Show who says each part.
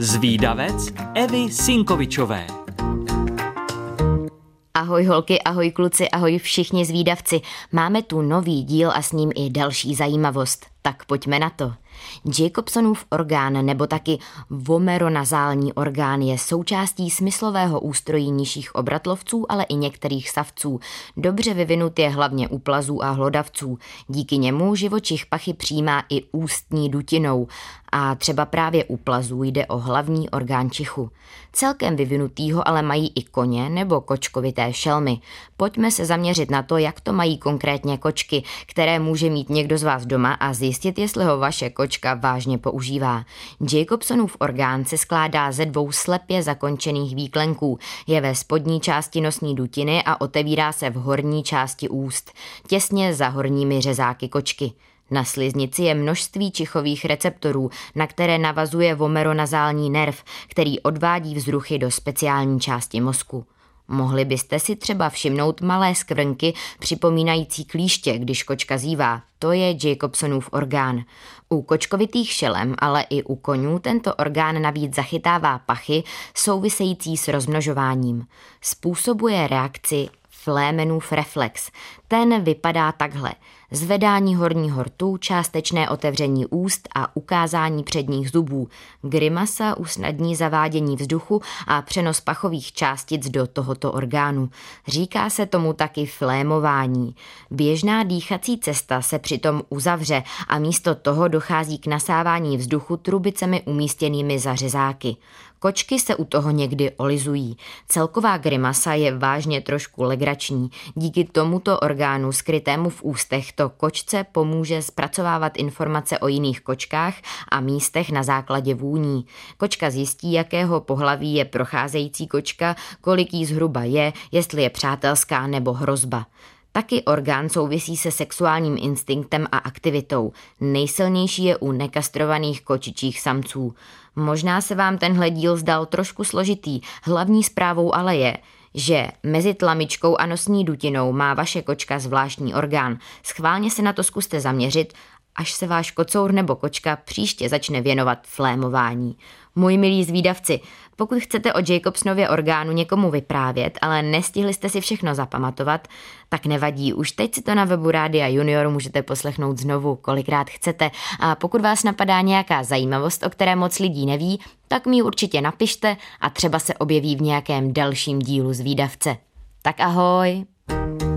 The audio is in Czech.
Speaker 1: Zvídavec Evy Sinkovičové.
Speaker 2: Ahoj holky, ahoj kluci, ahoj všichni zvídavci. Máme tu nový díl a s ním i další zajímavost. Tak pojďme na to. Jacobsonův orgán nebo taky vomeronazální orgán je součástí smyslového ústrojí nižších obratlovců, ale i některých savců. Dobře vyvinut je hlavně u plazů a hlodavců. Díky němu živočich pachy přijímá i ústní dutinou a třeba právě u plazů jde o hlavní orgán čichu. Celkem vyvinutýho ale mají i koně nebo kočkovité šelmy. Pojďme se zaměřit na to, jak to mají konkrétně kočky, které může mít někdo z vás doma a zjistit, jestli ho vaše kočka vážně používá. Jacobsonův orgán se skládá ze dvou slepě zakončených výklenků. Je ve spodní části nosní dutiny a otevírá se v horní části úst, těsně za horními řezáky kočky. Na sliznici je množství čichových receptorů, na které navazuje vomeronazální nerv, který odvádí vzruchy do speciální části mozku. Mohli byste si třeba všimnout malé skvrnky připomínající klíště, když kočka zívá. To je Jacobsonův orgán. U kočkovitých šelem, ale i u konňů tento orgán navíc zachytává pachy související s rozmnožováním. Způsobuje reakci Flémenův reflex. Ten vypadá takhle. Zvedání horního rtu, částečné otevření úst a ukázání předních zubů. Grimasa usnadní zavádění vzduchu a přenos pachových částic do tohoto orgánu. Říká se tomu taky flémování. Běžná dýchací cesta se přitom uzavře a místo toho dochází k nasávání vzduchu trubicemi umístěnými za řezáky. Kočky se u toho někdy olizují. Celková grimasa je vážně trošku legrační. Díky tomuto orgánu skrytému v ústech to kočce pomůže zpracovávat informace o jiných kočkách a místech na základě vůní. Kočka zjistí, jakého pohlaví je procházející kočka, kolik jí zhruba je, jestli je přátelská nebo hrozba. Taky orgán souvisí se sexuálním instinktem a aktivitou. Nejsilnější je u nekastrovaných kočičích samců. Možná se vám tenhle díl zdal trošku složitý, hlavní zprávou ale je, že mezi tlamičkou a nosní dutinou má vaše kočka zvláštní orgán. Schválně se na to zkuste zaměřit, až se váš kocour nebo kočka příště začne věnovat flémování. Můj milí zvídavci, pokud chcete o Jacobsnově orgánu někomu vyprávět, ale nestihli jste si všechno zapamatovat, tak nevadí, už teď si to na webu Rádia Junior můžete poslechnout znovu, kolikrát chcete. A pokud vás napadá nějaká zajímavost, o které moc lidí neví, tak mi určitě napište a třeba se objeví v nějakém dalším dílu zvídavce. Tak ahoj! thank you